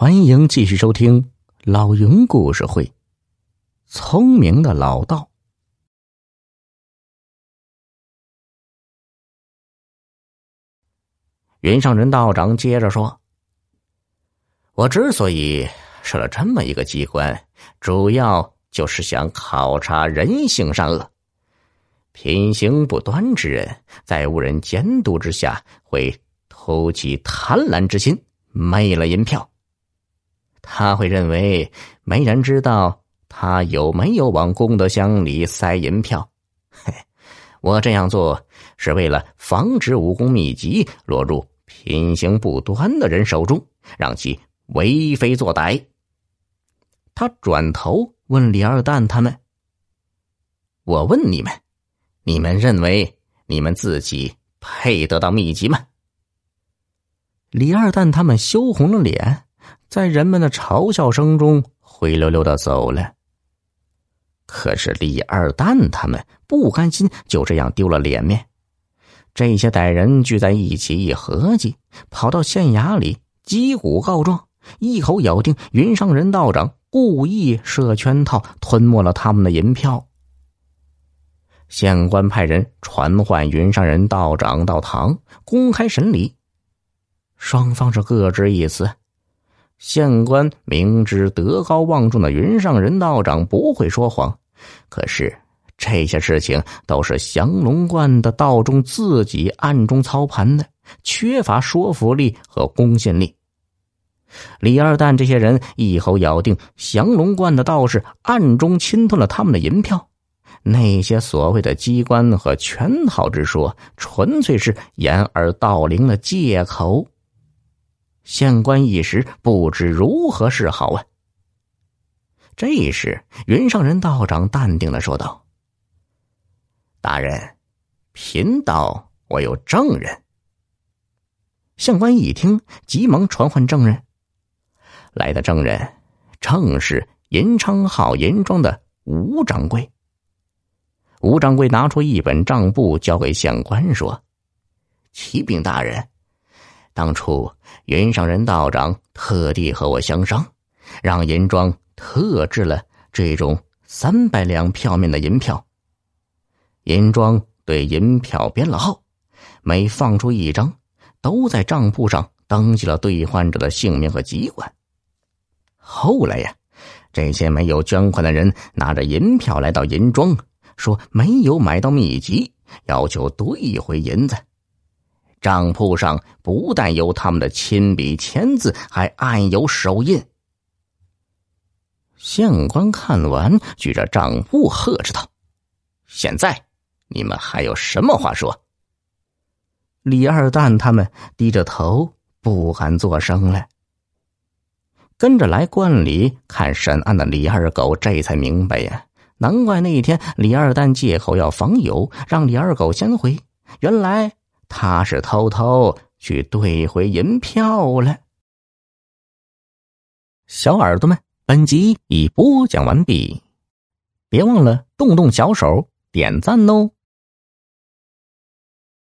欢迎继续收听老云故事会。聪明的老道，云上人道长接着说：“我之所以设了这么一个机关，主要就是想考察人性善恶。品行不端之人，在无人监督之下，会偷起贪婪之心，昧了银票。”他会认为没人知道他有没有往功德箱里塞银票。嘿，我这样做是为了防止武功秘籍落入品行不端的人手中，让其为非作歹。他转头问李二蛋他们：“我问你们，你们认为你们自己配得到秘籍吗？”李二蛋他们羞红了脸。在人们的嘲笑声中，灰溜溜的走了。可是李二蛋他们不甘心就这样丢了脸面，这些歹人聚在一起一合计，跑到县衙里击鼓告状，一口咬定云上人道长故意设圈套，吞没了他们的银票。县官派人传唤云上人道长到堂，公开审理。双方是各执一词。县官明知德高望重的云上人道长不会说谎，可是这些事情都是降龙观的道中自己暗中操盘的，缺乏说服力和公信力。李二蛋这些人一口咬定降龙观的道士暗中侵吞了他们的银票，那些所谓的机关和圈套之说，纯粹是掩耳盗铃的借口。县官一时不知如何是好啊。这时，云上人道长淡定的说道：“大人，贫道我有证人。”县官一听，急忙传唤证人。来的证人正是银昌号银庄的吴掌柜。吴掌柜拿出一本账簿，交给县官说：“启禀大人。”当初云上人道长特地和我相商，让银庄特制了这种三百两票面的银票。银庄对银票编了号，每放出一张，都在账簿上登记了兑换者的姓名和籍贯。后来呀，这些没有捐款的人拿着银票来到银庄，说没有买到秘籍，要求兑回银子。账簿上不但有他们的亲笔签字，还暗有手印。县官看完，举着账簿呵斥道：“现在你们还有什么话说？”李二蛋他们低着头，不敢作声了。跟着来观里看审案的李二狗这才明白呀，难怪那一天李二蛋借口要访友，让李二狗先回，原来。他是偷偷去兑回银票了。小耳朵们，本集已播讲完毕，别忘了动动小手点赞哦。